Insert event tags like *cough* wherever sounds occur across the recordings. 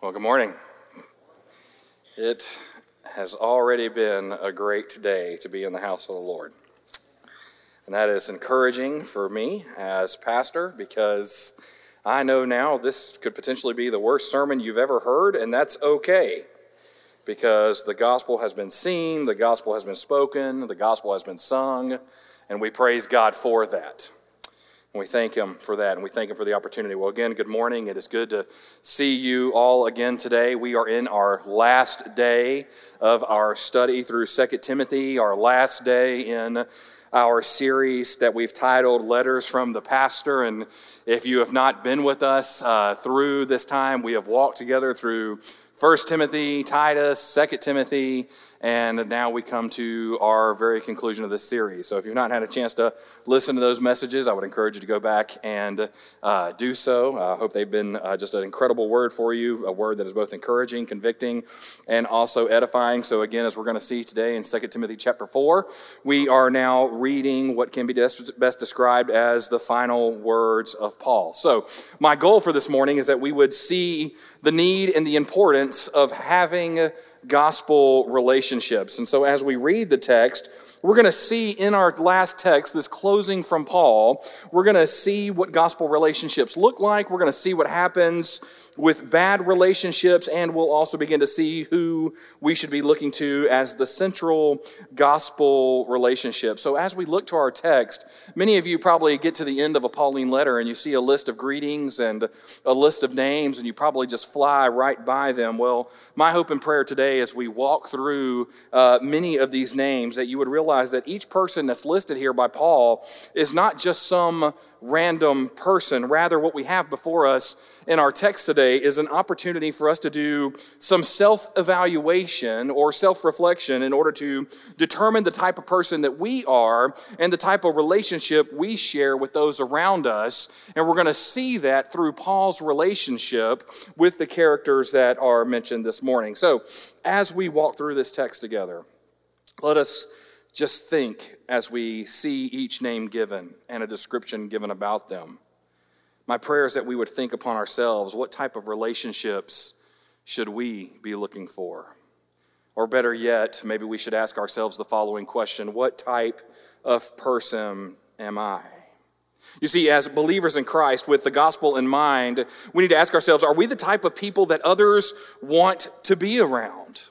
Well, good morning. It has already been a great day to be in the house of the Lord. And that is encouraging for me as pastor because I know now this could potentially be the worst sermon you've ever heard, and that's okay because the gospel has been seen, the gospel has been spoken, the gospel has been sung, and we praise God for that. And we thank Him for that, and we thank Him for the opportunity. Well, again, good morning. It is good to see you all again today. We are in our last day of our study through Second Timothy, our last day in our series that we've titled Letters from the Pastor. And if you have not been with us uh, through this time, we have walked together through First Timothy, Titus, Second Timothy, and now we come to our very conclusion of this series. So if you've not had a chance to listen to those messages, I would encourage you to go back and uh, do so. I hope they've been uh, just an incredible word for you, a word that is both encouraging, convicting, and also edifying. So again, as we're going to see today in 2 Timothy chapter 4, we are now reading what can be best described as the final words of Paul. So my goal for this morning is that we would see the need and the importance of having gospel relationships. And so as we read the text, we're going to see in our last text, this closing from Paul, we're going to see what gospel relationships look like. We're going to see what happens with bad relationships, and we'll also begin to see who we should be looking to as the central gospel relationship. So, as we look to our text, many of you probably get to the end of a Pauline letter and you see a list of greetings and a list of names, and you probably just fly right by them. Well, my hope and prayer today as we walk through uh, many of these names that you would realize that each person that's listed here by Paul is not just some random person. Rather, what we have before us in our text today is an opportunity for us to do some self evaluation or self reflection in order to determine the type of person that we are and the type of relationship we share with those around us. And we're going to see that through Paul's relationship with the characters that are mentioned this morning. So, as we walk through this text together, let us just think as we see each name given and a description given about them. My prayer is that we would think upon ourselves what type of relationships should we be looking for? Or better yet, maybe we should ask ourselves the following question What type of person am I? You see, as believers in Christ, with the gospel in mind, we need to ask ourselves are we the type of people that others want to be around?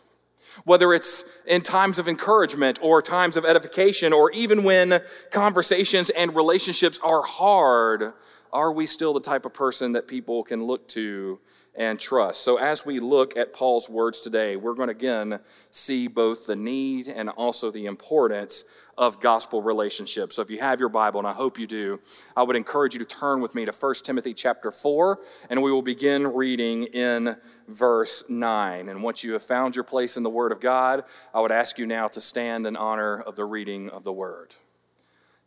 Whether it's in times of encouragement or times of edification, or even when conversations and relationships are hard, are we still the type of person that people can look to and trust? So, as we look at Paul's words today, we're going to again see both the need and also the importance of gospel relationships. So if you have your Bible, and I hope you do, I would encourage you to turn with me to 1 Timothy chapter 4, and we will begin reading in verse 9. And once you have found your place in the Word of God, I would ask you now to stand in honor of the reading of the Word.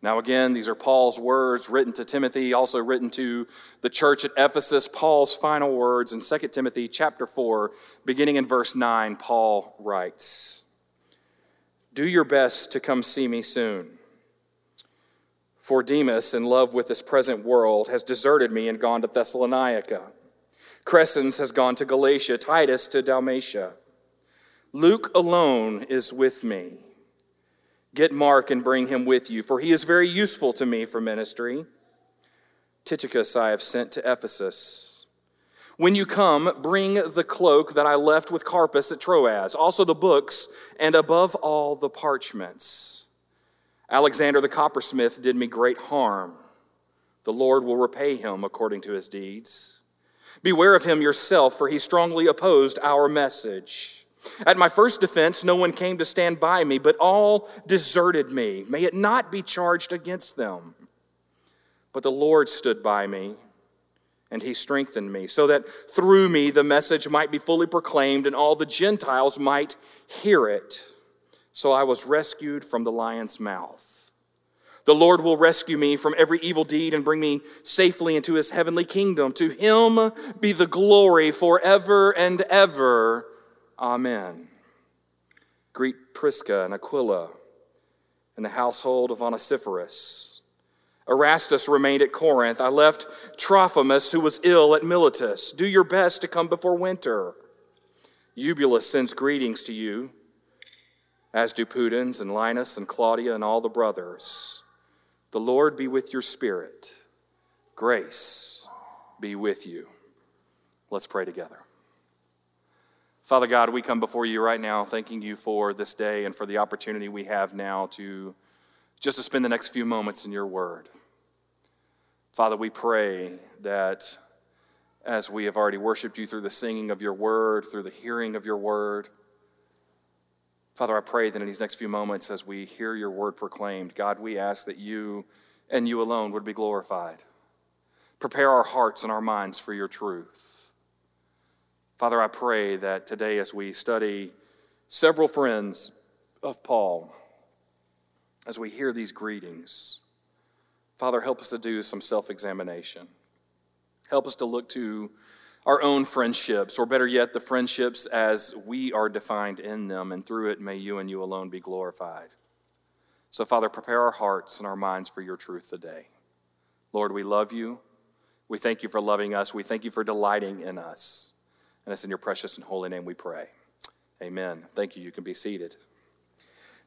Now, again, these are Paul's words written to Timothy, also written to the church at Ephesus. Paul's final words in 2 Timothy chapter 4, beginning in verse 9, Paul writes, do your best to come see me soon. For Demas, in love with this present world, has deserted me and gone to Thessalonica. Crescens has gone to Galatia, Titus to Dalmatia. Luke alone is with me. Get Mark and bring him with you, for he is very useful to me for ministry. Tychicus I have sent to Ephesus. When you come, bring the cloak that I left with Carpus at Troas, also the books, and above all, the parchments. Alexander the coppersmith did me great harm. The Lord will repay him according to his deeds. Beware of him yourself, for he strongly opposed our message. At my first defense, no one came to stand by me, but all deserted me. May it not be charged against them. But the Lord stood by me and he strengthened me, so that through me the message might be fully proclaimed and all the Gentiles might hear it. So I was rescued from the lion's mouth. The Lord will rescue me from every evil deed and bring me safely into his heavenly kingdom. To him be the glory forever and ever. Amen. Greet Prisca and Aquila and the household of Onesiphorus. Erastus remained at Corinth. I left Trophimus, who was ill at Miletus. Do your best to come before winter. Eubulus sends greetings to you, as do Pudens and Linus and Claudia and all the brothers. The Lord be with your spirit. Grace be with you. Let's pray together. Father God, we come before you right now thanking you for this day and for the opportunity we have now to just to spend the next few moments in your word. Father, we pray that as we have already worshiped you through the singing of your word, through the hearing of your word, Father, I pray that in these next few moments, as we hear your word proclaimed, God, we ask that you and you alone would be glorified. Prepare our hearts and our minds for your truth. Father, I pray that today, as we study several friends of Paul, as we hear these greetings, Father, help us to do some self examination. Help us to look to our own friendships, or better yet, the friendships as we are defined in them, and through it may you and you alone be glorified. So, Father, prepare our hearts and our minds for your truth today. Lord, we love you. We thank you for loving us. We thank you for delighting in us. And it's in your precious and holy name we pray. Amen. Thank you. You can be seated.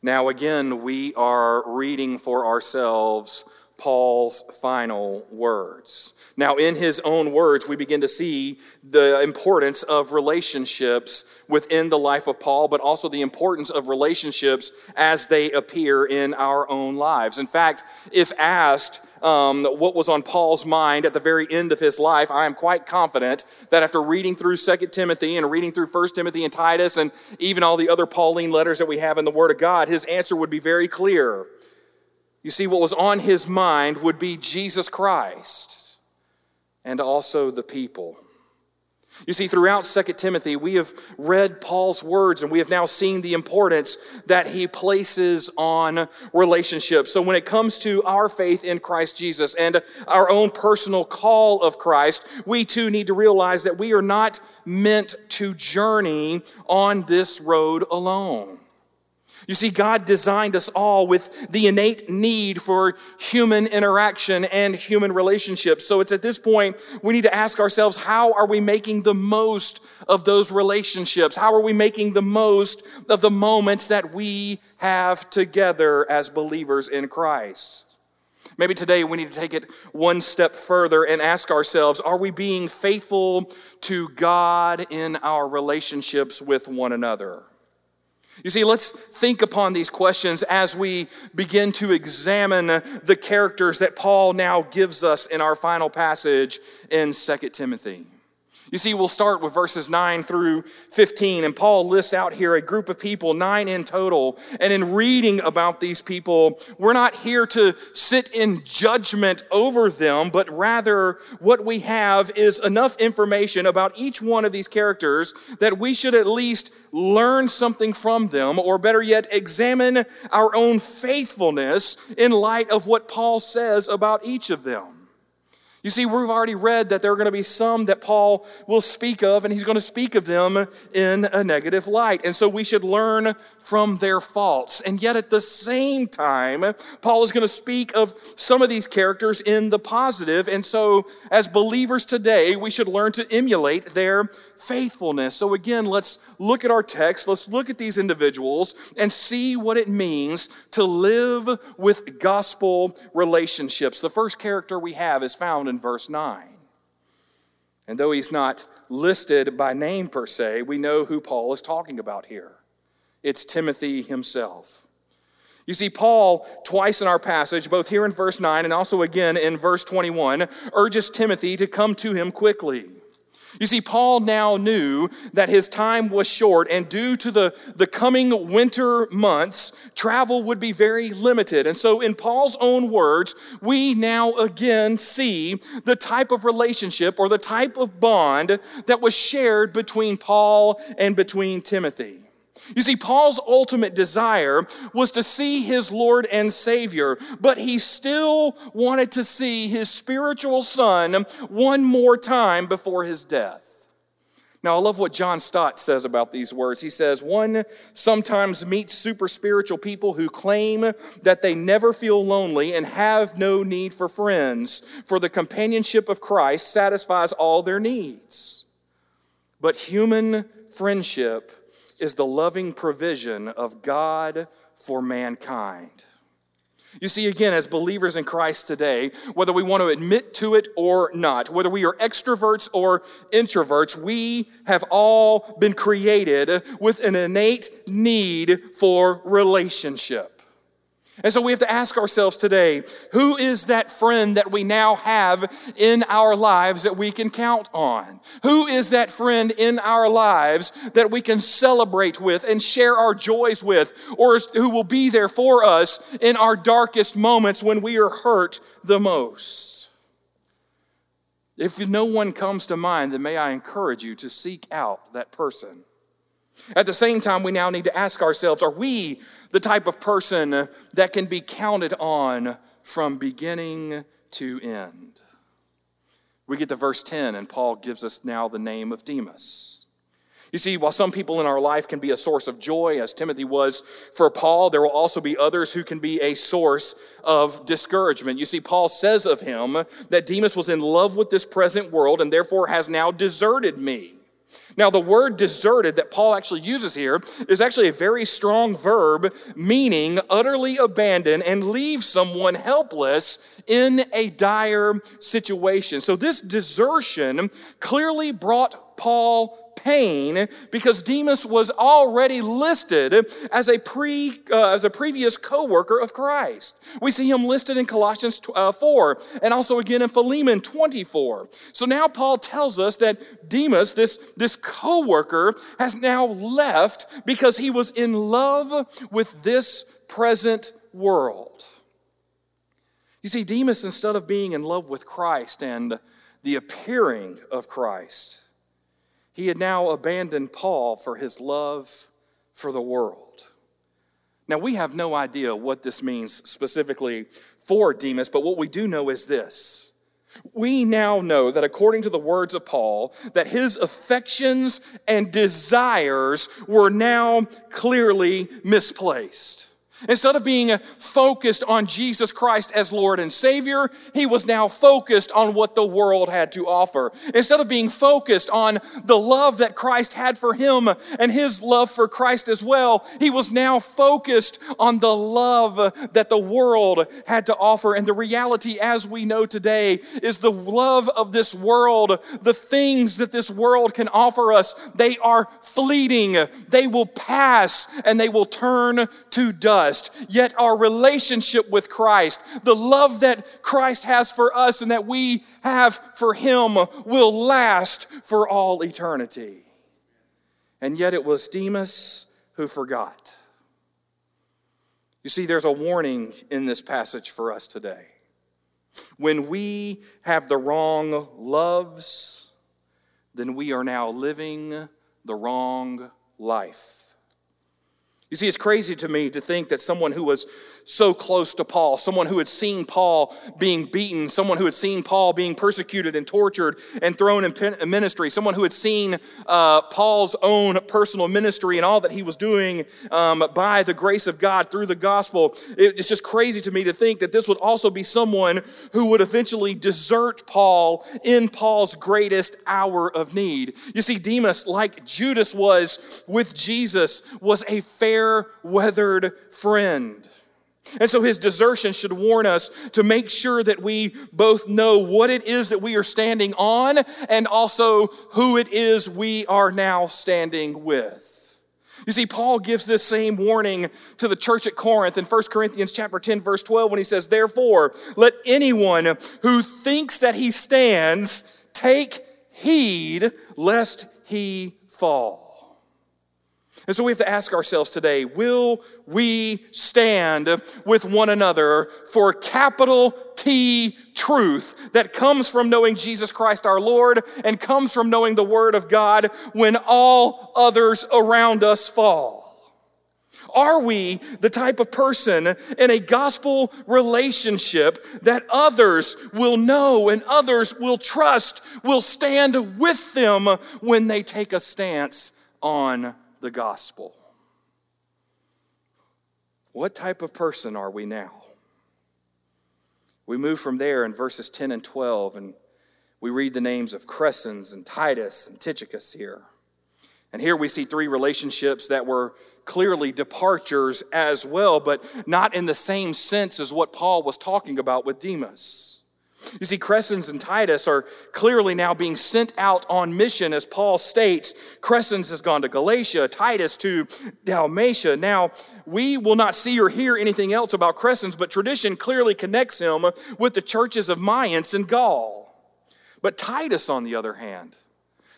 Now, again, we are reading for ourselves Paul's final words. Now, in his own words, we begin to see the importance of relationships within the life of Paul, but also the importance of relationships as they appear in our own lives. In fact, if asked, um, what was on Paul's mind at the very end of his life, I am quite confident that after reading through 2 Timothy and reading through 1 Timothy and Titus and even all the other Pauline letters that we have in the Word of God, his answer would be very clear. You see, what was on his mind would be Jesus Christ and also the people. You see, throughout 2 Timothy, we have read Paul's words and we have now seen the importance that he places on relationships. So, when it comes to our faith in Christ Jesus and our own personal call of Christ, we too need to realize that we are not meant to journey on this road alone. You see, God designed us all with the innate need for human interaction and human relationships. So it's at this point we need to ask ourselves how are we making the most of those relationships? How are we making the most of the moments that we have together as believers in Christ? Maybe today we need to take it one step further and ask ourselves are we being faithful to God in our relationships with one another? You see, let's think upon these questions as we begin to examine the characters that Paul now gives us in our final passage in 2 Timothy. You see, we'll start with verses 9 through 15, and Paul lists out here a group of people, nine in total. And in reading about these people, we're not here to sit in judgment over them, but rather what we have is enough information about each one of these characters that we should at least learn something from them, or better yet, examine our own faithfulness in light of what Paul says about each of them. You see, we've already read that there are going to be some that Paul will speak of, and he's going to speak of them in a negative light. And so we should learn from their faults. And yet at the same time, Paul is going to speak of some of these characters in the positive. And so as believers today, we should learn to emulate their faithfulness. So again, let's look at our text. Let's look at these individuals and see what it means to live with gospel relationships. The first character we have is found in verse 9. And though he's not listed by name per se, we know who Paul is talking about here. It's Timothy himself. You see, Paul, twice in our passage, both here in verse 9 and also again in verse 21, urges Timothy to come to him quickly. You see, Paul now knew that his time was short, and due to the, the coming winter months, travel would be very limited. And so, in Paul's own words, we now again see the type of relationship or the type of bond that was shared between Paul and between Timothy. You see, Paul's ultimate desire was to see his Lord and Savior, but he still wanted to see his spiritual son one more time before his death. Now, I love what John Stott says about these words. He says, One sometimes meets super spiritual people who claim that they never feel lonely and have no need for friends, for the companionship of Christ satisfies all their needs. But human friendship is the loving provision of God for mankind. You see, again, as believers in Christ today, whether we want to admit to it or not, whether we are extroverts or introverts, we have all been created with an innate need for relationship. And so we have to ask ourselves today who is that friend that we now have in our lives that we can count on? Who is that friend in our lives that we can celebrate with and share our joys with, or who will be there for us in our darkest moments when we are hurt the most? If no one comes to mind, then may I encourage you to seek out that person. At the same time, we now need to ask ourselves are we the type of person that can be counted on from beginning to end? We get to verse 10, and Paul gives us now the name of Demas. You see, while some people in our life can be a source of joy, as Timothy was for Paul, there will also be others who can be a source of discouragement. You see, Paul says of him that Demas was in love with this present world and therefore has now deserted me. Now, the word deserted that Paul actually uses here is actually a very strong verb, meaning utterly abandon and leave someone helpless in a dire situation. So, this desertion clearly brought Paul pain because Demas was already listed as a, pre, uh, as a previous co worker of Christ. We see him listed in Colossians uh, 4 and also again in Philemon 24. So now Paul tells us that Demas, this, this co worker, has now left because he was in love with this present world. You see, Demas, instead of being in love with Christ and the appearing of Christ, he had now abandoned Paul for his love for the world. Now, we have no idea what this means specifically for Demas, but what we do know is this. We now know that according to the words of Paul, that his affections and desires were now clearly misplaced. Instead of being focused on Jesus Christ as Lord and Savior, he was now focused on what the world had to offer. Instead of being focused on the love that Christ had for him and his love for Christ as well, he was now focused on the love that the world had to offer. And the reality, as we know today, is the love of this world, the things that this world can offer us, they are fleeting, they will pass, and they will turn to dust yet our relationship with Christ, the love that Christ has for us and that we have for Him, will last for all eternity. And yet it was Demas who forgot. You see, there's a warning in this passage for us today. When we have the wrong loves, then we are now living the wrong life. You see, it's crazy to me to think that someone who was so close to Paul, someone who had seen Paul being beaten, someone who had seen Paul being persecuted and tortured and thrown in ministry, someone who had seen uh, Paul's own personal ministry and all that he was doing um, by the grace of God through the gospel. It's just crazy to me to think that this would also be someone who would eventually desert Paul in Paul's greatest hour of need. You see, Demas, like Judas was with Jesus, was a fair weathered friend. And so his desertion should warn us to make sure that we both know what it is that we are standing on and also who it is we are now standing with. You see, Paul gives this same warning to the church at Corinth in 1 Corinthians chapter 10, verse 12, when he says, Therefore, let anyone who thinks that he stands take heed lest he fall. And so we have to ask ourselves today will we stand with one another for capital T truth that comes from knowing Jesus Christ our Lord and comes from knowing the Word of God when all others around us fall? Are we the type of person in a gospel relationship that others will know and others will trust, will stand with them when they take a stance on the gospel? What type of person are we now? We move from there in verses 10 and 12, and we read the names of Crescens and Titus and Tychicus here. And here we see three relationships that were clearly departures as well, but not in the same sense as what Paul was talking about with Demas. You see, Crescens and Titus are clearly now being sent out on mission, as Paul states. Crescens has gone to Galatia, Titus to Dalmatia. Now, we will not see or hear anything else about Crescens, but tradition clearly connects him with the churches of Mayence and Gaul. But Titus, on the other hand,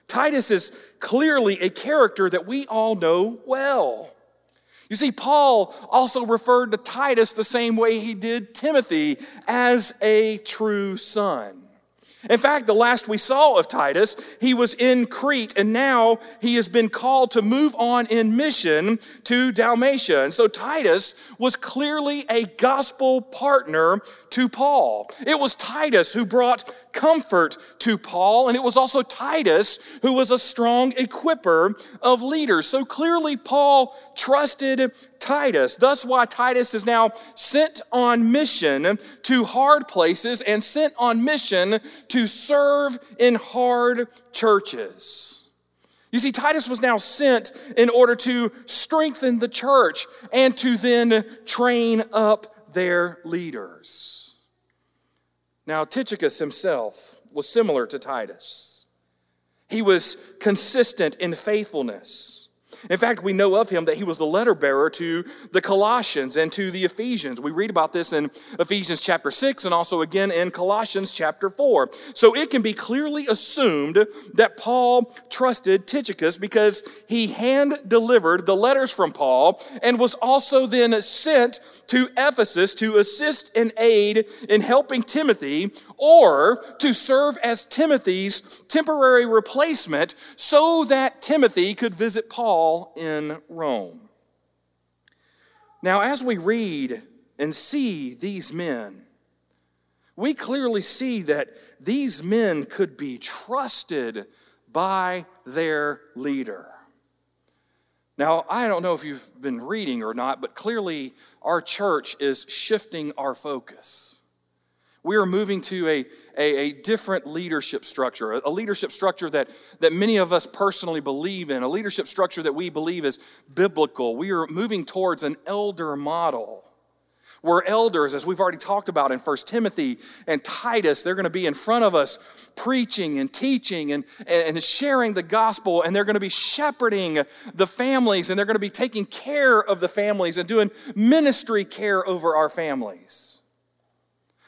Titus is clearly a character that we all know well. You see, Paul also referred to Titus the same way he did Timothy as a true son. In fact, the last we saw of Titus, he was in Crete, and now he has been called to move on in mission to Dalmatia. And so Titus was clearly a gospel partner to Paul. It was Titus who brought comfort to Paul, and it was also Titus who was a strong equiper of leaders. So clearly, Paul trusted Titus. Thus, why Titus is now sent on mission to hard places and sent on mission to serve in hard churches. You see, Titus was now sent in order to strengthen the church and to then train up their leaders. Now, Tychicus himself was similar to Titus. He was consistent in faithfulness. In fact, we know of him that he was the letter bearer to the Colossians and to the Ephesians. We read about this in Ephesians chapter 6 and also again in Colossians chapter 4. So it can be clearly assumed that Paul trusted Tychicus because he hand delivered the letters from Paul and was also then sent to Ephesus to assist and aid in helping Timothy or to serve as Timothy's temporary replacement so that Timothy could visit Paul In Rome. Now, as we read and see these men, we clearly see that these men could be trusted by their leader. Now, I don't know if you've been reading or not, but clearly our church is shifting our focus. We are moving to a, a, a, different leadership structure, a leadership structure that, that many of us personally believe in, a leadership structure that we believe is biblical. We are moving towards an elder model. Where elders, as we've already talked about in 1 Timothy and Titus, they're going to be in front of us preaching and teaching and, and sharing the gospel, and they're going to be shepherding the families, and they're going to be taking care of the families and doing ministry care over our families.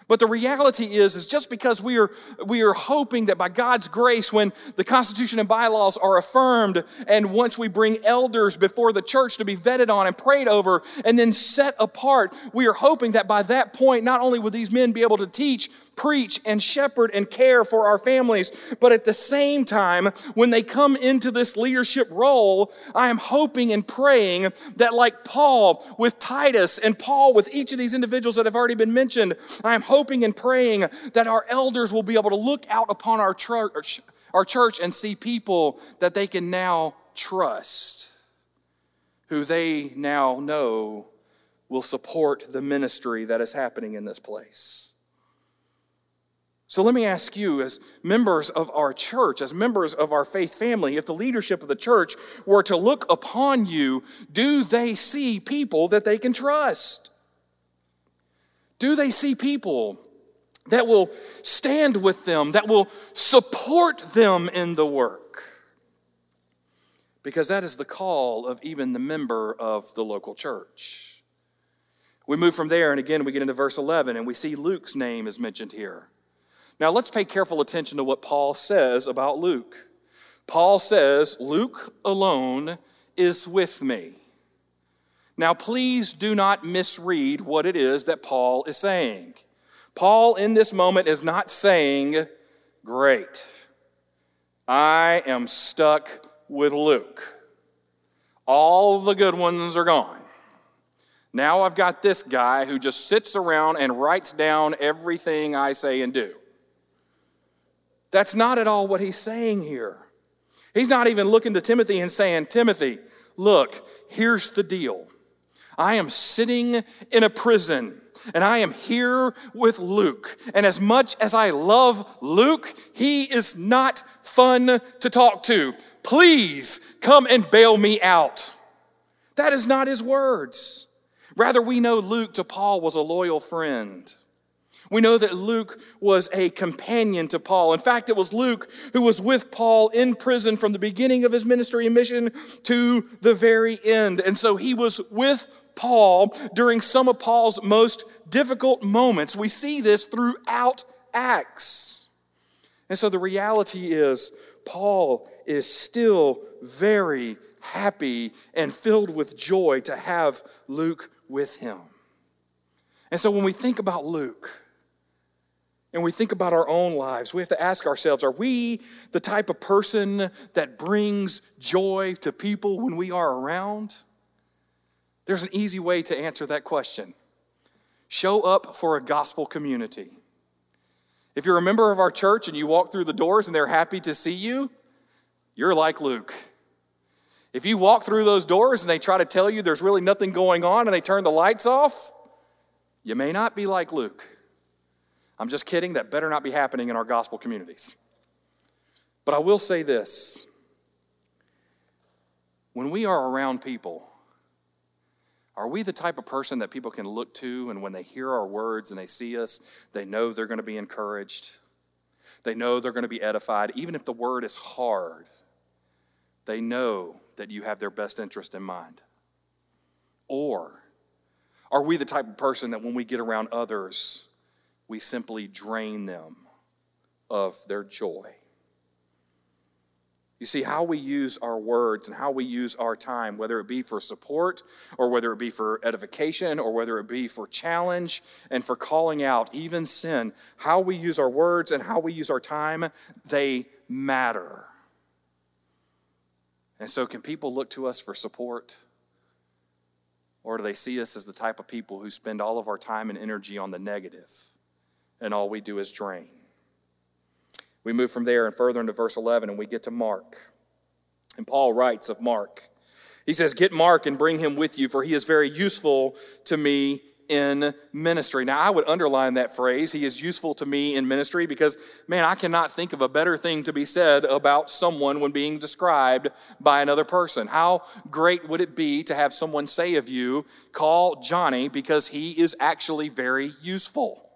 But the reality is, is just because we are, we are hoping that by God's grace, when the Constitution and bylaws are affirmed, and once we bring elders before the church to be vetted on and prayed over and then set apart, we are hoping that by that point, not only will these men be able to teach, preach, and shepherd and care for our families, but at the same time, when they come into this leadership role, I am hoping and praying that, like Paul with Titus and Paul with each of these individuals that have already been mentioned, I am hoping and praying that our elders will be able to look out upon our church, our church and see people that they can now trust, who they now know will support the ministry that is happening in this place. So let me ask you, as members of our church, as members of our faith family, if the leadership of the church were to look upon you, do they see people that they can trust? Do they see people that will stand with them, that will support them in the work? Because that is the call of even the member of the local church. We move from there, and again, we get into verse 11, and we see Luke's name is mentioned here. Now, let's pay careful attention to what Paul says about Luke. Paul says, Luke alone is with me. Now, please do not misread what it is that Paul is saying. Paul, in this moment, is not saying, Great, I am stuck with Luke. All the good ones are gone. Now I've got this guy who just sits around and writes down everything I say and do. That's not at all what he's saying here. He's not even looking to Timothy and saying, Timothy, look, here's the deal. I am sitting in a prison and I am here with Luke. And as much as I love Luke, he is not fun to talk to. Please come and bail me out. That is not his words. Rather, we know Luke to Paul was a loyal friend. We know that Luke was a companion to Paul. In fact, it was Luke who was with Paul in prison from the beginning of his ministry and mission to the very end. And so he was with Paul during some of Paul's most difficult moments. We see this throughout Acts. And so the reality is, Paul is still very happy and filled with joy to have Luke with him. And so when we think about Luke, and we think about our own lives, we have to ask ourselves are we the type of person that brings joy to people when we are around? There's an easy way to answer that question show up for a gospel community. If you're a member of our church and you walk through the doors and they're happy to see you, you're like Luke. If you walk through those doors and they try to tell you there's really nothing going on and they turn the lights off, you may not be like Luke. I'm just kidding, that better not be happening in our gospel communities. But I will say this when we are around people, are we the type of person that people can look to and when they hear our words and they see us, they know they're going to be encouraged? They know they're going to be edified, even if the word is hard. They know that you have their best interest in mind. Or are we the type of person that when we get around others, we simply drain them of their joy? You see, how we use our words and how we use our time, whether it be for support or whether it be for edification or whether it be for challenge and for calling out even sin, how we use our words and how we use our time, they matter. And so, can people look to us for support? Or do they see us as the type of people who spend all of our time and energy on the negative and all we do is drain? We move from there and further into verse 11 and we get to Mark. And Paul writes of Mark. He says, Get Mark and bring him with you, for he is very useful to me in ministry. Now, I would underline that phrase, he is useful to me in ministry, because, man, I cannot think of a better thing to be said about someone when being described by another person. How great would it be to have someone say of you, call Johnny because he is actually very useful?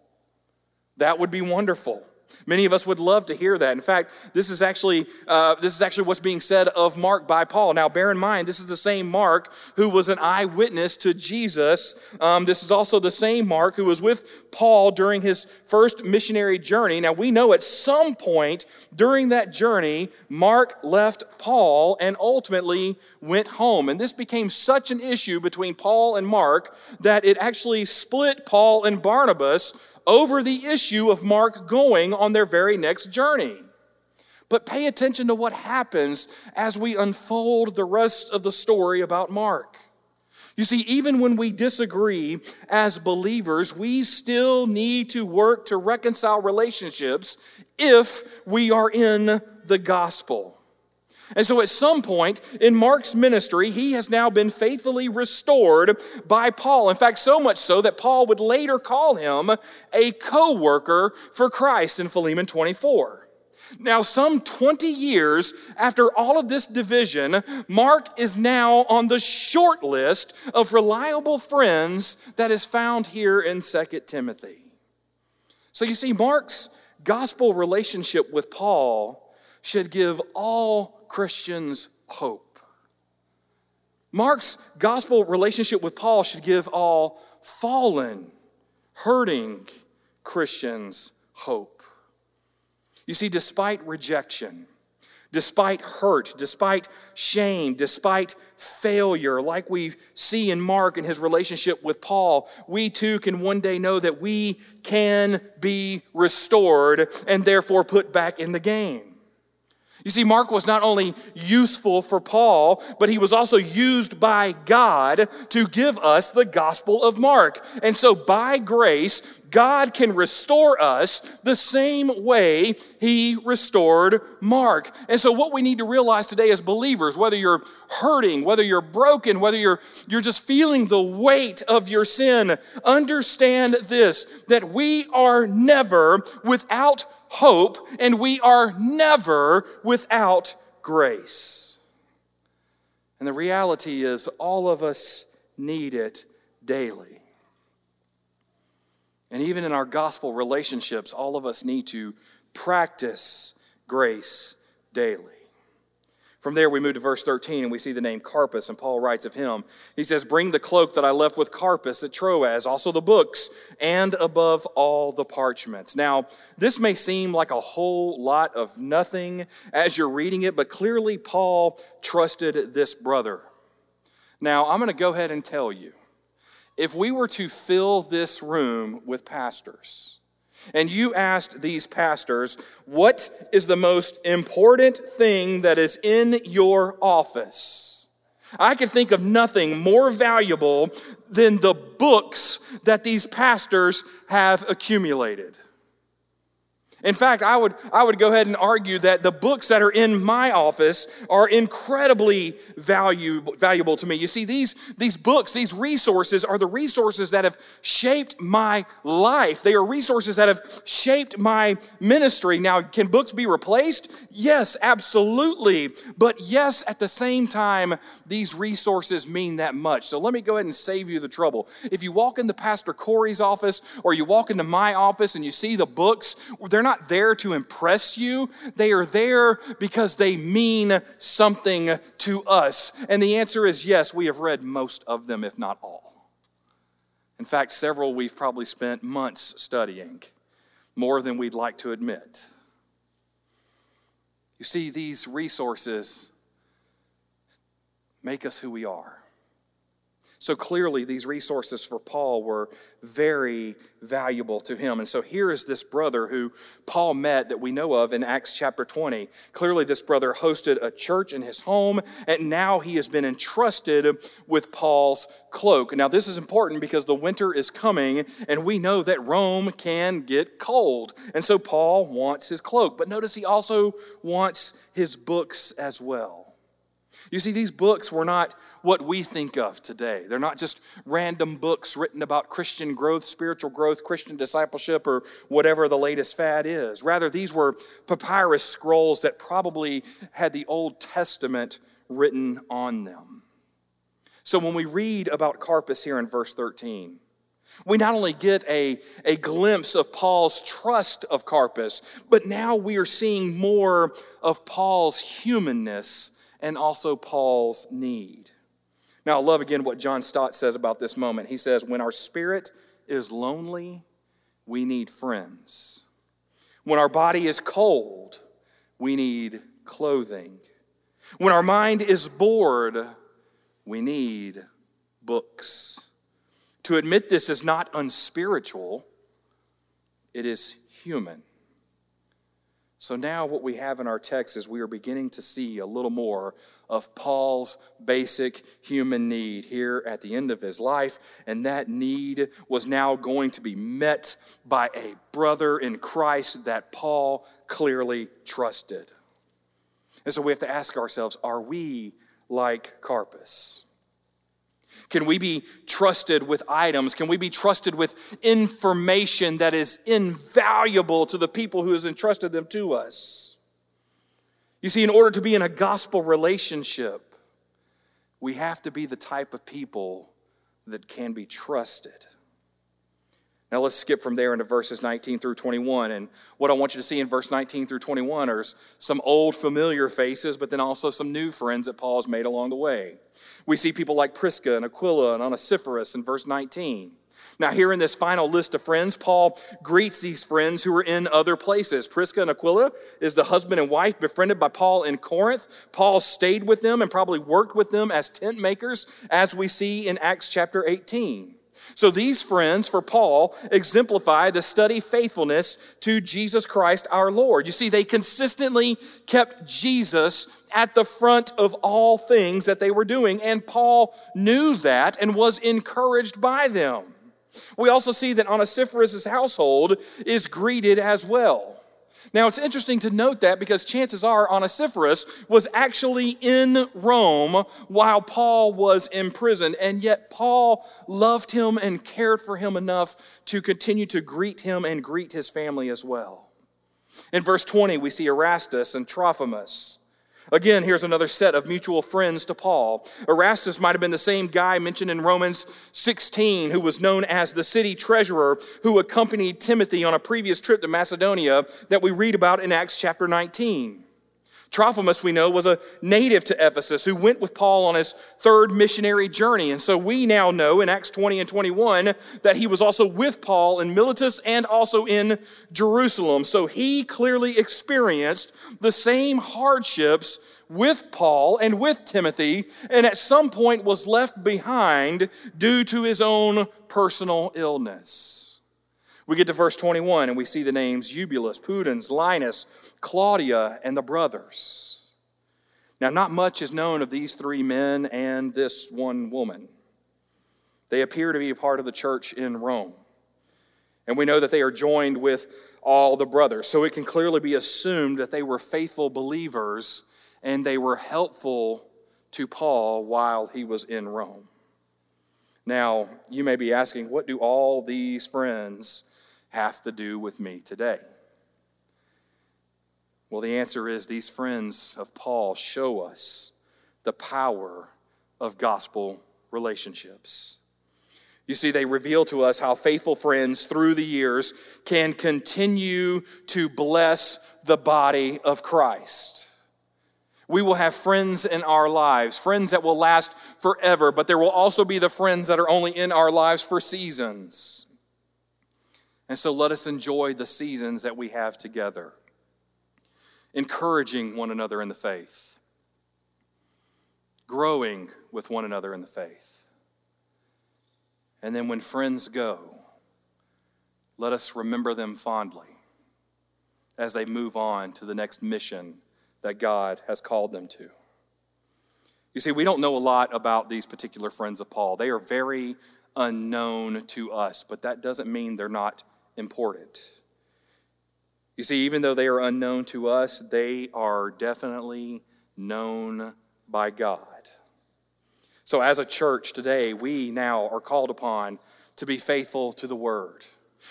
That would be wonderful. Many of us would love to hear that. In fact, this is actually uh, this is actually what's being said of Mark by Paul. Now, bear in mind, this is the same Mark who was an eyewitness to Jesus. Um, this is also the same Mark who was with Paul during his first missionary journey. Now, we know at some point during that journey, Mark left Paul and ultimately went home. And this became such an issue between Paul and Mark that it actually split Paul and Barnabas over the issue of Mark going on their very next journey. But pay attention to what happens as we unfold the rest of the story about Mark. You see, even when we disagree as believers, we still need to work to reconcile relationships if we are in the gospel. And so at some point in Mark's ministry, he has now been faithfully restored by Paul. In fact, so much so that Paul would later call him a co worker for Christ in Philemon 24. Now, some 20 years after all of this division, Mark is now on the short list of reliable friends that is found here in 2 Timothy. So you see, Mark's gospel relationship with Paul should give all Christians hope. Mark's gospel relationship with Paul should give all fallen, hurting Christians hope. You see, despite rejection, despite hurt, despite shame, despite failure, like we see in Mark and his relationship with Paul, we too can one day know that we can be restored and therefore put back in the game. You see, Mark was not only useful for Paul, but he was also used by God to give us the Gospel of Mark. And so, by grace, God can restore us the same way he restored Mark. And so, what we need to realize today as believers, whether you're hurting, whether you're broken, whether you're, you're just feeling the weight of your sin, understand this that we are never without hope, and we are never without grace. And the reality is, all of us need it daily. And even in our gospel relationships, all of us need to practice grace daily. From there, we move to verse 13 and we see the name Carpus, and Paul writes of him. He says, Bring the cloak that I left with Carpus at Troas, also the books, and above all the parchments. Now, this may seem like a whole lot of nothing as you're reading it, but clearly Paul trusted this brother. Now, I'm going to go ahead and tell you if we were to fill this room with pastors, and you asked these pastors, What is the most important thing that is in your office? I could think of nothing more valuable than the books that these pastors have accumulated. In fact, I would, I would go ahead and argue that the books that are in my office are incredibly value, valuable to me. You see, these, these books, these resources are the resources that have shaped my life. They are resources that have shaped my ministry. Now, can books be replaced? Yes, absolutely. But yes, at the same time, these resources mean that much. So let me go ahead and save you the trouble. If you walk into Pastor Corey's office or you walk into my office and you see the books, they're not not there to impress you, they are there because they mean something to us. And the answer is yes, we have read most of them, if not all. In fact, several we've probably spent months studying, more than we'd like to admit. You see, these resources make us who we are. So clearly, these resources for Paul were very valuable to him. And so here is this brother who Paul met that we know of in Acts chapter 20. Clearly, this brother hosted a church in his home, and now he has been entrusted with Paul's cloak. Now, this is important because the winter is coming, and we know that Rome can get cold. And so Paul wants his cloak. But notice he also wants his books as well. You see, these books were not what we think of today. They're not just random books written about Christian growth, spiritual growth, Christian discipleship, or whatever the latest fad is. Rather, these were papyrus scrolls that probably had the Old Testament written on them. So when we read about Carpus here in verse 13, we not only get a, a glimpse of Paul's trust of Carpus, but now we are seeing more of Paul's humanness and also Paul's need. Now, I love again what John Stott says about this moment. He says, When our spirit is lonely, we need friends. When our body is cold, we need clothing. When our mind is bored, we need books. To admit this is not unspiritual, it is human. So now, what we have in our text is we are beginning to see a little more of Paul's basic human need here at the end of his life. And that need was now going to be met by a brother in Christ that Paul clearly trusted. And so we have to ask ourselves are we like Carpus? Can we be trusted with items? Can we be trusted with information that is invaluable to the people who has entrusted them to us? You see, in order to be in a gospel relationship, we have to be the type of people that can be trusted. Now let's skip from there into verses 19 through 21. And what I want you to see in verse 19 through 21 are some old familiar faces, but then also some new friends that Paul's made along the way. We see people like Prisca and Aquila and Onesiphorus in verse 19. Now, here in this final list of friends, Paul greets these friends who are in other places. Prisca and Aquila is the husband and wife befriended by Paul in Corinth. Paul stayed with them and probably worked with them as tent makers, as we see in Acts chapter 18. So these friends for Paul exemplify the study faithfulness to Jesus Christ our Lord. You see, they consistently kept Jesus at the front of all things that they were doing, and Paul knew that and was encouraged by them. We also see that Onesiphorus' household is greeted as well. Now, it's interesting to note that because chances are Onesiphorus was actually in Rome while Paul was in prison, and yet Paul loved him and cared for him enough to continue to greet him and greet his family as well. In verse 20, we see Erastus and Trophimus. Again, here's another set of mutual friends to Paul. Erastus might have been the same guy mentioned in Romans 16, who was known as the city treasurer, who accompanied Timothy on a previous trip to Macedonia that we read about in Acts chapter 19. Trophimus, we know, was a native to Ephesus who went with Paul on his third missionary journey. And so we now know in Acts 20 and 21 that he was also with Paul in Miletus and also in Jerusalem. So he clearly experienced the same hardships with Paul and with Timothy, and at some point was left behind due to his own personal illness. We get to verse 21 and we see the names Eubulus, Pudens, Linus, Claudia, and the brothers. Now, not much is known of these three men and this one woman. They appear to be a part of the church in Rome. And we know that they are joined with all the brothers. So it can clearly be assumed that they were faithful believers and they were helpful to Paul while he was in Rome. Now, you may be asking, what do all these friends have to do with me today? Well, the answer is these friends of Paul show us the power of gospel relationships. You see, they reveal to us how faithful friends through the years can continue to bless the body of Christ. We will have friends in our lives, friends that will last forever, but there will also be the friends that are only in our lives for seasons. And so let us enjoy the seasons that we have together, encouraging one another in the faith, growing with one another in the faith. And then when friends go, let us remember them fondly as they move on to the next mission that God has called them to. You see, we don't know a lot about these particular friends of Paul. They are very unknown to us, but that doesn't mean they're not important. You see, even though they are unknown to us, they are definitely known by God. So, as a church today, we now are called upon to be faithful to the word.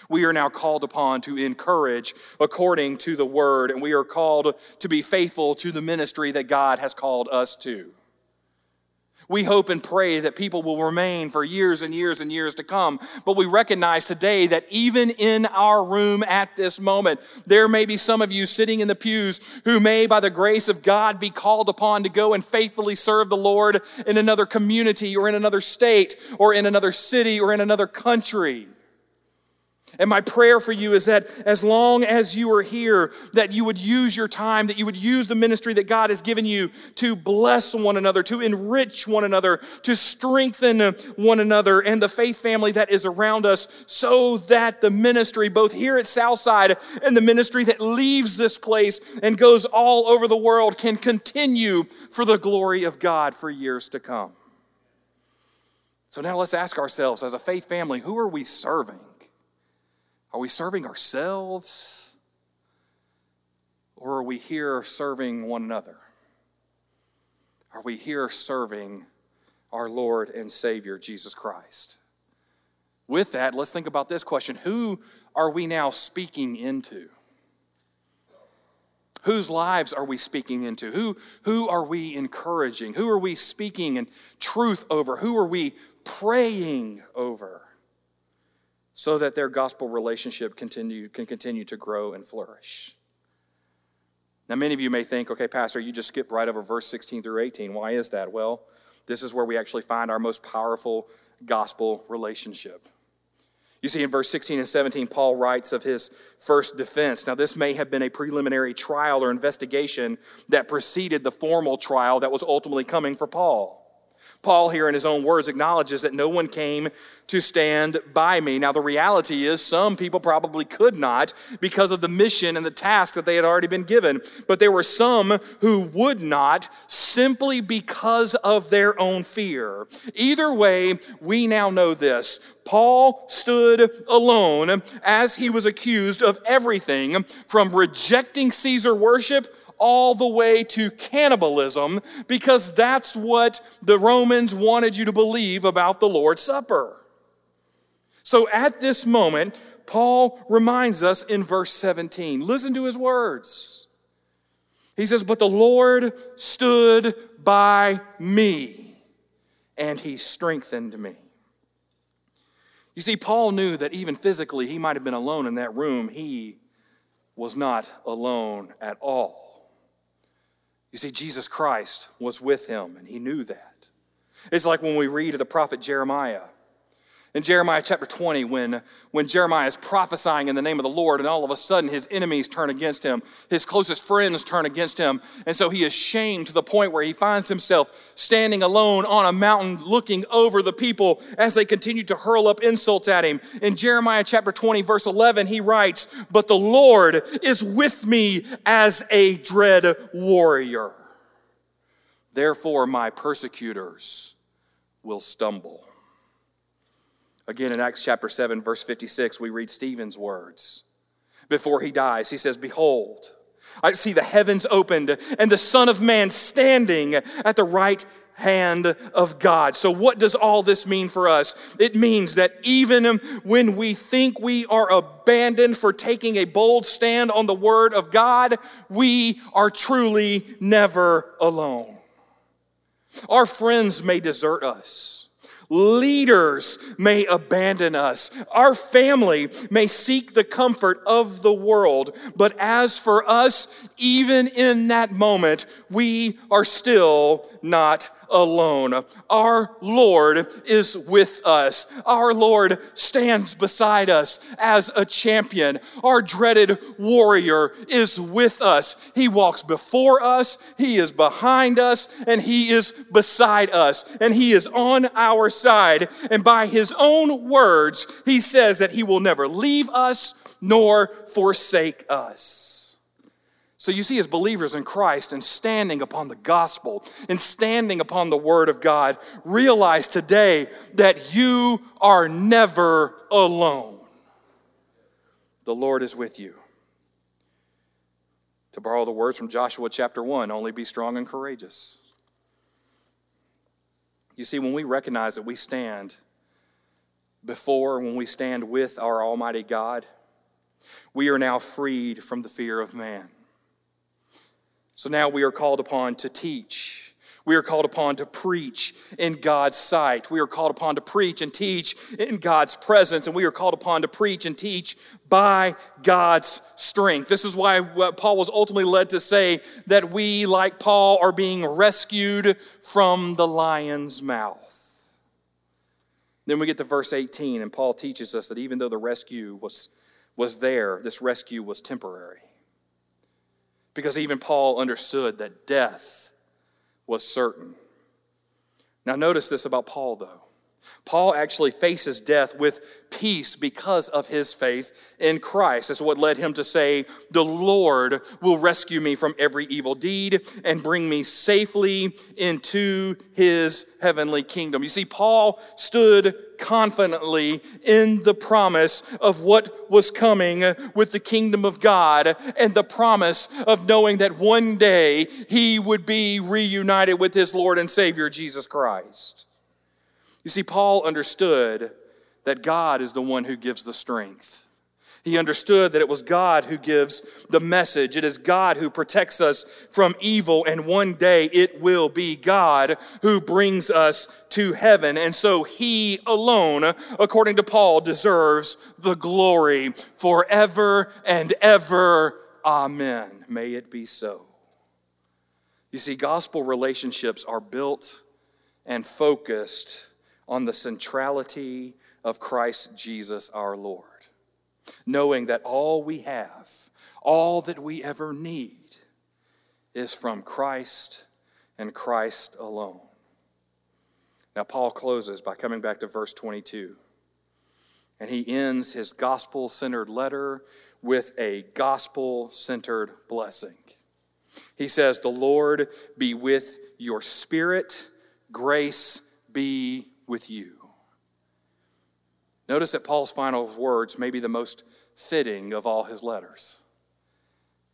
We are now called upon to encourage according to the word, and we are called to be faithful to the ministry that God has called us to. We hope and pray that people will remain for years and years and years to come. But we recognize today that even in our room at this moment, there may be some of you sitting in the pews who may, by the grace of God, be called upon to go and faithfully serve the Lord in another community or in another state or in another city or in another country. And my prayer for you is that as long as you are here, that you would use your time, that you would use the ministry that God has given you to bless one another, to enrich one another, to strengthen one another and the faith family that is around us, so that the ministry, both here at Southside and the ministry that leaves this place and goes all over the world, can continue for the glory of God for years to come. So now let's ask ourselves as a faith family, who are we serving? Are we serving ourselves? Or are we here serving one another? Are we here serving our Lord and Savior, Jesus Christ? With that, let's think about this question Who are we now speaking into? Whose lives are we speaking into? Who, who are we encouraging? Who are we speaking in truth over? Who are we praying over? So that their gospel relationship continue, can continue to grow and flourish. Now, many of you may think, okay, Pastor, you just skipped right over verse 16 through 18. Why is that? Well, this is where we actually find our most powerful gospel relationship. You see, in verse 16 and 17, Paul writes of his first defense. Now, this may have been a preliminary trial or investigation that preceded the formal trial that was ultimately coming for Paul. Paul, here in his own words, acknowledges that no one came to stand by me. Now, the reality is, some people probably could not because of the mission and the task that they had already been given. But there were some who would not simply because of their own fear. Either way, we now know this. Paul stood alone as he was accused of everything from rejecting Caesar worship all the way to cannibalism because that's what the Romans wanted you to believe about the Lord's Supper. So at this moment, Paul reminds us in verse 17. Listen to his words. He says, But the Lord stood by me, and he strengthened me. You see, Paul knew that even physically he might have been alone in that room. He was not alone at all. You see, Jesus Christ was with him, and he knew that. It's like when we read of the prophet Jeremiah. In Jeremiah chapter 20, when, when Jeremiah is prophesying in the name of the Lord, and all of a sudden his enemies turn against him, his closest friends turn against him, and so he is shamed to the point where he finds himself standing alone on a mountain looking over the people as they continue to hurl up insults at him. In Jeremiah chapter 20, verse 11, he writes, But the Lord is with me as a dread warrior. Therefore, my persecutors will stumble. Again, in Acts chapter 7, verse 56, we read Stephen's words. Before he dies, he says, Behold, I see the heavens opened and the Son of Man standing at the right hand of God. So, what does all this mean for us? It means that even when we think we are abandoned for taking a bold stand on the Word of God, we are truly never alone. Our friends may desert us. Leaders may abandon us. Our family may seek the comfort of the world. But as for us, even in that moment, we are still not alone. Our Lord is with us. Our Lord stands beside us as a champion. Our dreaded warrior is with us. He walks before us, He is behind us, and He is beside us, and He is on our side. And by His own words, He says that He will never leave us nor forsake us. So you see, as believers in Christ and standing upon the gospel and standing upon the word of God, realize today that you are never alone. The Lord is with you. To borrow the words from Joshua chapter 1, only be strong and courageous. You see, when we recognize that we stand before, when we stand with our Almighty God, we are now freed from the fear of man. So now we are called upon to teach. We are called upon to preach in God's sight. We are called upon to preach and teach in God's presence. And we are called upon to preach and teach by God's strength. This is why Paul was ultimately led to say that we, like Paul, are being rescued from the lion's mouth. Then we get to verse 18, and Paul teaches us that even though the rescue was, was there, this rescue was temporary. Because even Paul understood that death was certain. Now, notice this about Paul, though. Paul actually faces death with peace because of his faith in Christ. That's what led him to say, The Lord will rescue me from every evil deed and bring me safely into his heavenly kingdom. You see, Paul stood confidently in the promise of what was coming with the kingdom of God and the promise of knowing that one day he would be reunited with his Lord and Savior, Jesus Christ. You see, Paul understood that God is the one who gives the strength. He understood that it was God who gives the message. It is God who protects us from evil, and one day it will be God who brings us to heaven. And so he alone, according to Paul, deserves the glory forever and ever. Amen. May it be so. You see, gospel relationships are built and focused on the centrality of Christ Jesus our Lord, knowing that all we have, all that we ever need, is from Christ and Christ alone. Now, Paul closes by coming back to verse 22. And he ends his gospel centered letter with a gospel centered blessing. He says, The Lord be with your spirit, grace be with you. Notice that Paul's final words may be the most fitting of all his letters.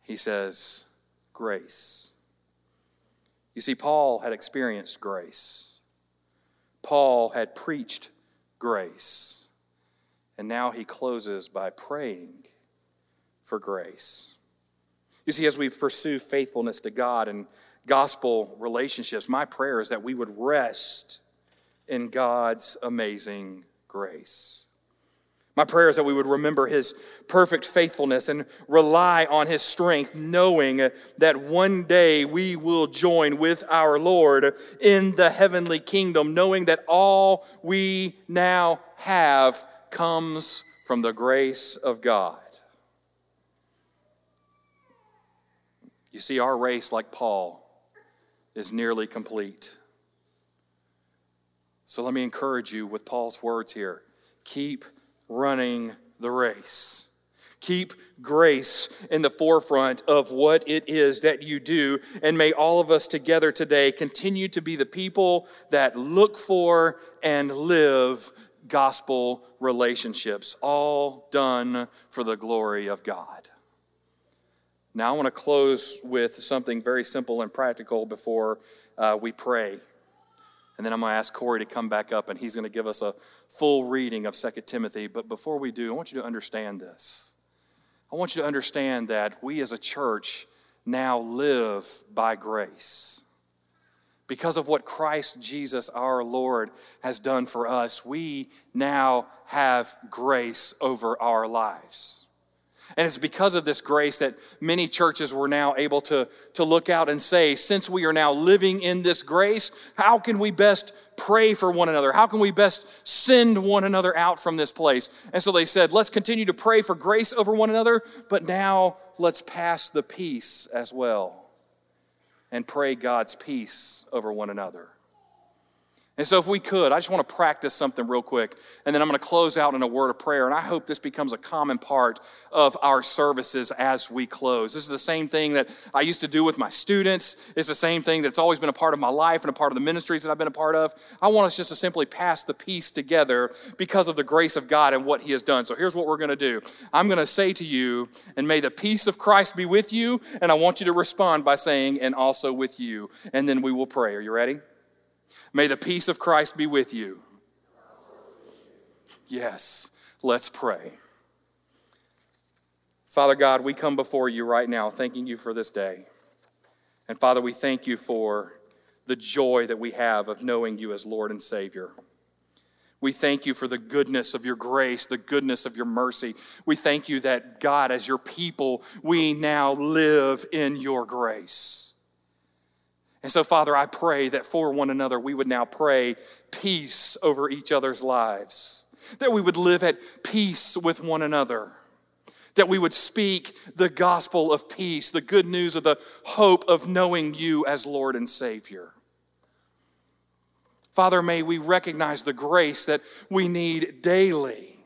He says, Grace. You see, Paul had experienced grace, Paul had preached grace, and now he closes by praying for grace. You see, as we pursue faithfulness to God and gospel relationships, my prayer is that we would rest in God's amazing grace. My prayer is that we would remember his perfect faithfulness and rely on his strength, knowing that one day we will join with our Lord in the heavenly kingdom, knowing that all we now have comes from the grace of God. You see, our race, like Paul, is nearly complete. So let me encourage you with Paul's words here keep running the race. Keep grace in the forefront of what it is that you do. And may all of us together today continue to be the people that look for and live gospel relationships, all done for the glory of God. Now, I want to close with something very simple and practical before uh, we pray. And then I'm going to ask Corey to come back up and he's going to give us a full reading of 2 Timothy. But before we do, I want you to understand this. I want you to understand that we as a church now live by grace. Because of what Christ Jesus our Lord has done for us, we now have grace over our lives. And it's because of this grace that many churches were now able to, to look out and say, since we are now living in this grace, how can we best pray for one another? How can we best send one another out from this place? And so they said, let's continue to pray for grace over one another, but now let's pass the peace as well and pray God's peace over one another. And so, if we could, I just want to practice something real quick, and then I'm going to close out in a word of prayer. And I hope this becomes a common part of our services as we close. This is the same thing that I used to do with my students. It's the same thing that's always been a part of my life and a part of the ministries that I've been a part of. I want us just to simply pass the peace together because of the grace of God and what He has done. So, here's what we're going to do I'm going to say to you, and may the peace of Christ be with you. And I want you to respond by saying, and also with you. And then we will pray. Are you ready? May the peace of Christ be with you. Yes, let's pray. Father God, we come before you right now, thanking you for this day. And Father, we thank you for the joy that we have of knowing you as Lord and Savior. We thank you for the goodness of your grace, the goodness of your mercy. We thank you that, God, as your people, we now live in your grace. And so, Father, I pray that for one another we would now pray peace over each other's lives, that we would live at peace with one another, that we would speak the gospel of peace, the good news of the hope of knowing you as Lord and Savior. Father, may we recognize the grace that we need daily.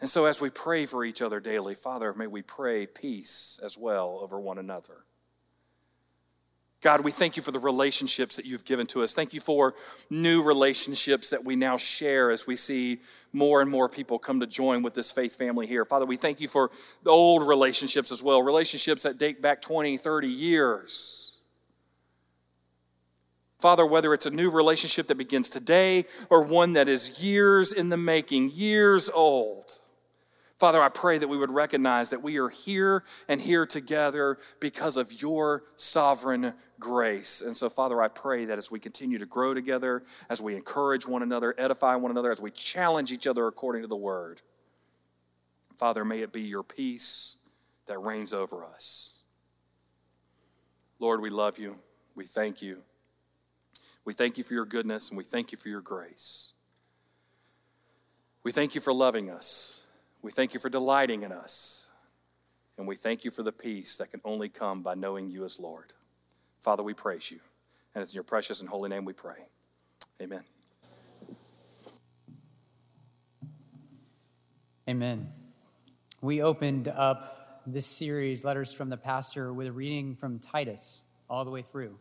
And so, as we pray for each other daily, Father, may we pray peace as well over one another. God, we thank you for the relationships that you've given to us. Thank you for new relationships that we now share as we see more and more people come to join with this faith family here. Father, we thank you for the old relationships as well, relationships that date back 20, 30 years. Father, whether it's a new relationship that begins today or one that is years in the making, years old. Father, I pray that we would recognize that we are here and here together because of your sovereign grace. And so, Father, I pray that as we continue to grow together, as we encourage one another, edify one another, as we challenge each other according to the word, Father, may it be your peace that reigns over us. Lord, we love you. We thank you. We thank you for your goodness and we thank you for your grace. We thank you for loving us. We thank you for delighting in us. And we thank you for the peace that can only come by knowing you as Lord. Father, we praise you. And it's in your precious and holy name we pray. Amen. Amen. We opened up this series, Letters from the Pastor, with a reading from Titus all the way through,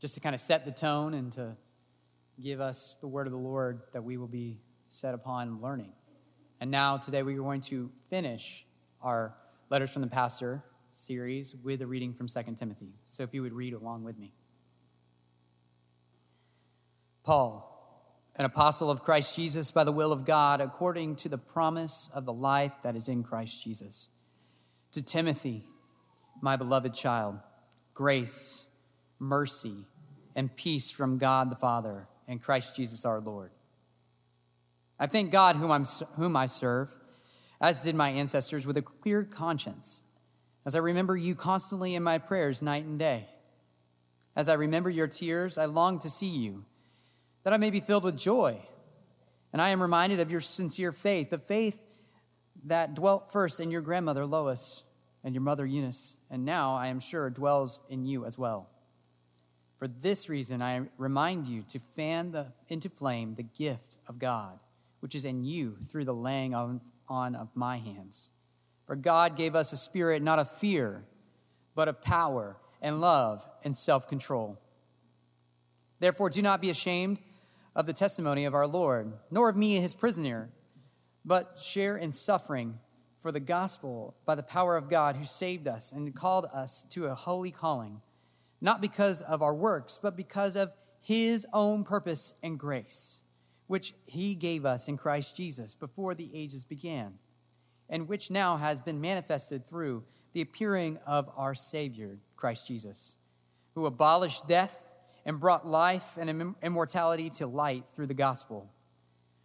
just to kind of set the tone and to give us the word of the Lord that we will be set upon learning. And now, today, we are going to finish our Letters from the Pastor series with a reading from 2 Timothy. So if you would read along with me. Paul an apostle of Christ Jesus by the will of God, according to the promise of the life that is in Christ Jesus. To Timothy, my beloved child, grace, mercy, and peace from God the Father and Christ Jesus our Lord. I thank God whom, I'm, whom I serve, as did my ancestors, with a clear conscience, as I remember you constantly in my prayers night and day. As I remember your tears, I long to see you that I may be filled with joy. And I am reminded of your sincere faith, the faith that dwelt first in your grandmother Lois and your mother Eunice, and now I am sure dwells in you as well. For this reason, I remind you to fan the, into flame the gift of God, which is in you through the laying on, on of my hands. For God gave us a spirit not of fear, but of power and love and self control. Therefore, do not be ashamed of the testimony of our Lord, nor of me, his prisoner, but share in suffering for the gospel by the power of God who saved us and called us to a holy calling, not because of our works, but because of his own purpose and grace, which he gave us in Christ Jesus before the ages began, and which now has been manifested through the appearing of our Savior, Christ Jesus, who abolished death and brought life and immortality to light through the gospel,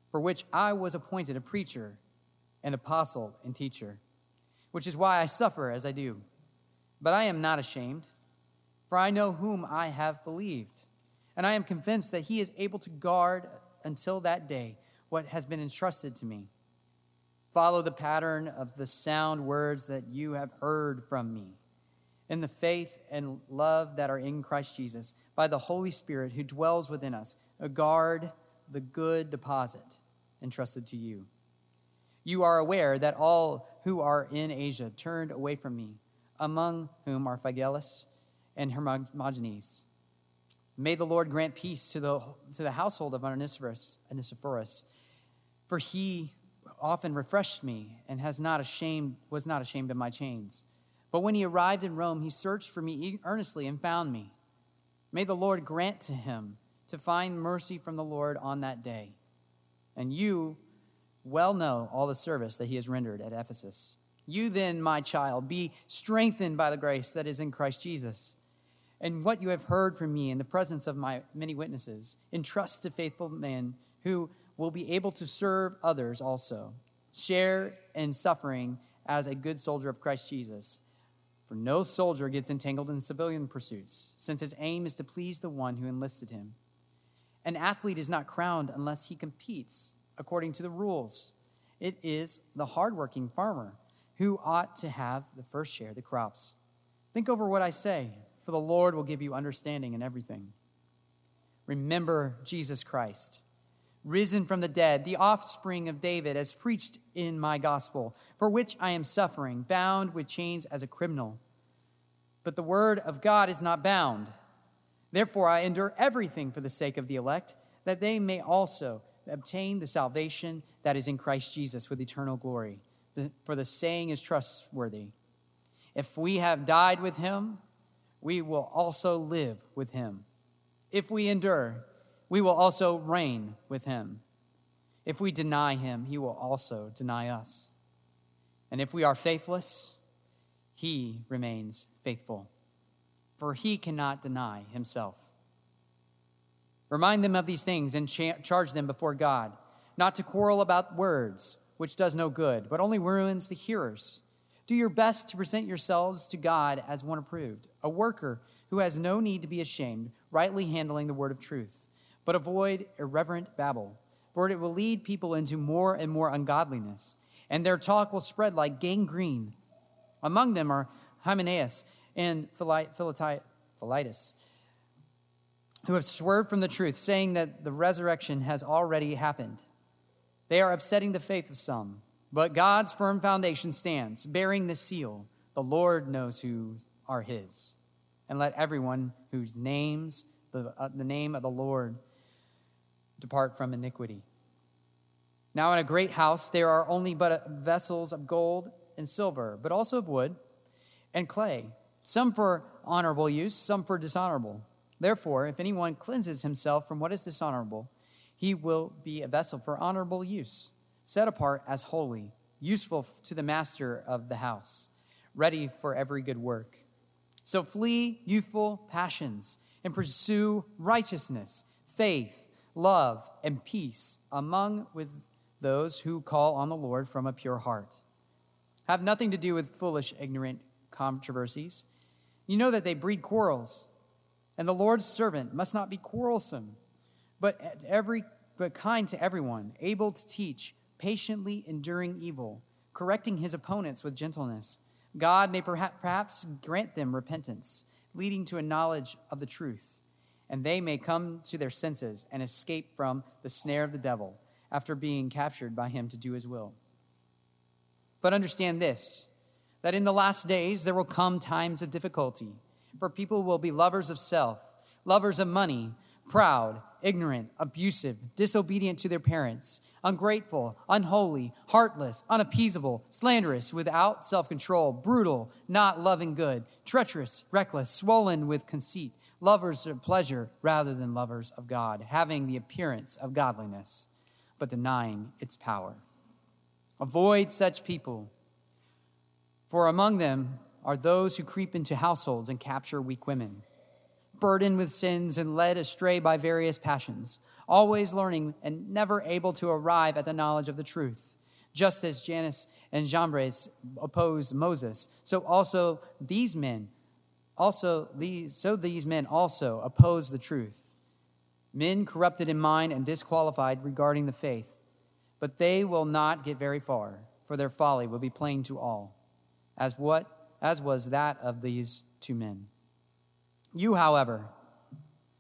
for which I was appointed a preacher, an apostle, and teacher, which is why I suffer as I do. But I am not ashamed, for I know whom I have believed, and I am convinced that he is able to guard until that day what has been entrusted to me. Follow the pattern of the sound words that you have heard from me in the faith and love that are in Christ Jesus, by the Holy Spirit who dwells within us, guard the good deposit entrusted to you. You are aware that all who are in Asia turned away from me, among whom are Phygelus and Hermogenes. May the Lord grant peace to the, to the household of Onesiphorus, Onesiphorus, for he often refreshed me and has not ashamed, was not ashamed of my chains. But when he arrived in Rome, he searched for me earnestly and found me. May the Lord grant to him to find mercy from the Lord on that day. And you well know all the service that he has rendered at Ephesus. You then, my child, be strengthened by the grace that is in Christ Jesus. And what you have heard from me in the presence of my many witnesses, entrust to faithful men who will be able to serve others also. Share in suffering as a good soldier of Christ Jesus. For no soldier gets entangled in civilian pursuits, since his aim is to please the one who enlisted him. An athlete is not crowned unless he competes according to the rules. It is the hardworking farmer who ought to have the first share of the crops. Think over what I say, for the Lord will give you understanding in everything. Remember Jesus Christ risen from the dead, the offspring of David, as preached in my gospel, for which I am suffering, bound with chains as a criminal. But the word of God is not bound. Therefore, I endure everything for the sake of the elect, that they may also obtain the salvation that is in Christ Jesus with eternal glory. For the saying is trustworthy. If we have died with him, we will also live with him. If we endure, we will also reign with him. If we deny him, he will also deny us. And if we are faithless, he remains faithful, for he cannot deny himself. Remind them of these things and charge them before God, not to quarrel about words, which does no good, but only ruins the hearers. Do your best to present yourselves to God as one approved, a worker who has no need to be ashamed, rightly handling the word of truth. But avoid irreverent babble, for it will lead people into more and more ungodliness, and their talk will spread like gangrene. Among them are Hymenaeus and Philetus, who have swerved from the truth, saying that the resurrection has already happened. They are upsetting the faith of some. But God's firm foundation stands, bearing the seal. The Lord knows who are his. And let everyone whose names the, uh, the name of the Lord depart from iniquity. Now, in a great house, there are only but vessels of gold and silver, but also of wood and clay, some for honorable use, some for dishonorable. Therefore, if anyone cleanses himself from what is dishonorable, he will be a vessel for honorable use, set apart as holy, useful to the master of the house, ready for every good work. So flee youthful passions and pursue righteousness, faith, love, and peace among with those who call on the Lord from a pure heart. Have nothing to do with foolish, ignorant controversies. You know that they breed quarrels, and the Lord's servant must not be quarrelsome, but every but kind to everyone, able to teach, patiently enduring evil, correcting his opponents with gentleness. God may perhaps grant them repentance, leading to a knowledge of the truth, and they may come to their senses and escape from the snare of the devil after being captured by him to do his will. But understand this that in the last days there will come times of difficulty, for people will be lovers of self, lovers of money, proud, ignorant, abusive, disobedient to their parents, ungrateful, unholy, heartless, unappeasable, slanderous, without self control, brutal, not loving good, treacherous, reckless, swollen with conceit, lovers of pleasure rather than lovers of God, having the appearance of godliness, but denying its power. Avoid such people, for among them are those who creep into households and capture weak women, burdened with sins and led astray by various passions, always learning and never able to arrive at the knowledge of the truth. Just as Jannes and Jambres opposed Moses, so also these men also these so these men also oppose the truth. Men corrupted in mind and disqualified regarding the faith but they will not get very far, for their folly will be plain to all, as what as was that of these two men. You, however,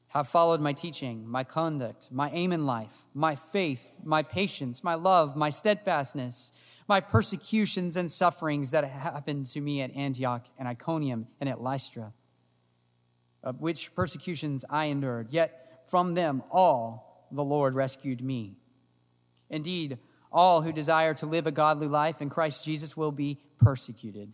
have followed my teaching, my conduct, my aim in life, my faith, my patience, my love, my steadfastness, my persecutions and sufferings that happened to me at Antioch and Iconium and at Lystra, of which persecutions I endured. Yet from them all the Lord rescued me. Indeed, all who desire to live a godly life in Christ Jesus will be persecuted,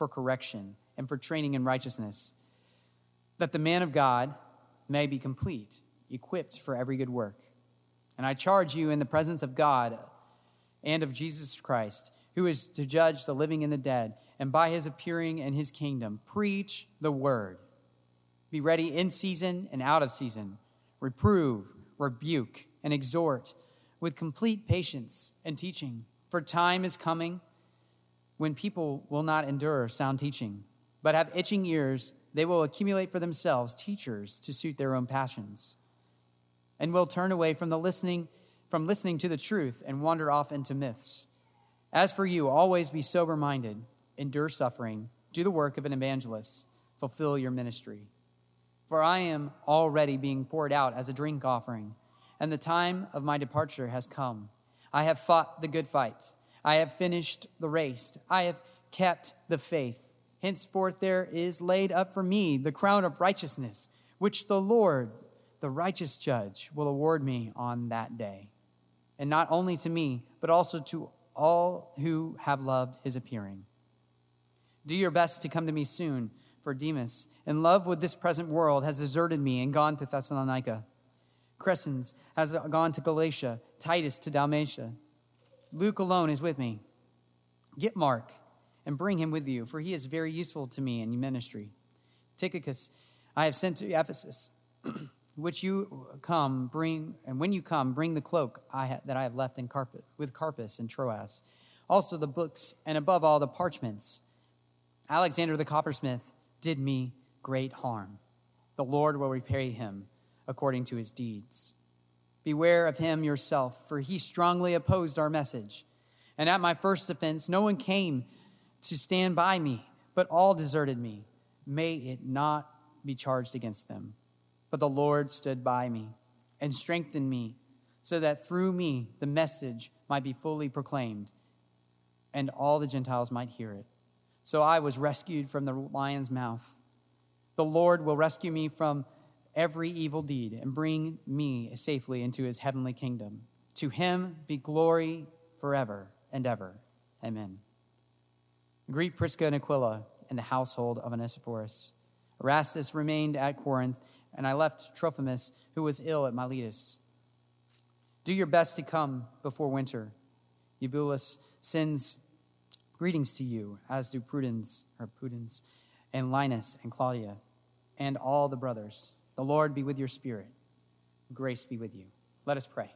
for correction, and for training in righteousness, that the man of God may be complete, equipped for every good work. And I charge you in the presence of God and of Jesus Christ, who is to judge the living and the dead, and by his appearing and his kingdom, preach the word. Be ready in season and out of season. Reprove, rebuke, and exhort with complete patience and teaching. For time is coming when people will not endure sound teaching, but have itching ears. They will accumulate for themselves teachers to suit their own passions, and will turn away from the listening from listening to the truth and wander off into myths. As for you, always be sober minded, endure suffering, do the work of an evangelist, fulfill your ministry. For I am already being poured out as a drink offering and the time of my departure has come. I have fought the good fight. I have finished the race. I have kept the faith. Henceforth there is laid up for me the crown of righteousness, which the Lord, the righteous judge, will award me on that day. And not only to me, but also to all who have loved his appearing. Do your best to come to me soon, for Demas, in love with this present world, has deserted me and gone to Thessalonica. Crescens has gone to Galatia, Titus to Dalmatia. Luke alone is with me. Get Mark and bring him with you, for he is very useful to me in ministry. Tychicus I have sent to Ephesus, *clears throat* which you come bring, and when you come, bring the cloak I ha- that I have left in with Carpus and Troas. also the books, and above all the parchments. Alexander the coppersmith did me great harm. The Lord will repay him according to his deeds. Beware of him yourself, for he strongly opposed our message. And at my first offense, no one came to stand by me, but all deserted me. May it not be charged against them. But the Lord stood by me and strengthened me, so that through me the message might be fully proclaimed, and all the Gentiles might hear it. So I was rescued from the lion's mouth. The Lord will rescue me from every evil deed and bring me safely into his heavenly kingdom. To him be glory forever and ever. Amen. Greet Prisca and Aquila in the household of Onesiphorus. Erastus remained at Corinth, and I left Trophimus, who was ill at Miletus. Do your best to come before winter. Eubulus sends greetings to you, as do Prudence, or Prudence, and Linus and Claudia, and all the brothers. The Lord be with your spirit. Grace be with you. Let us pray.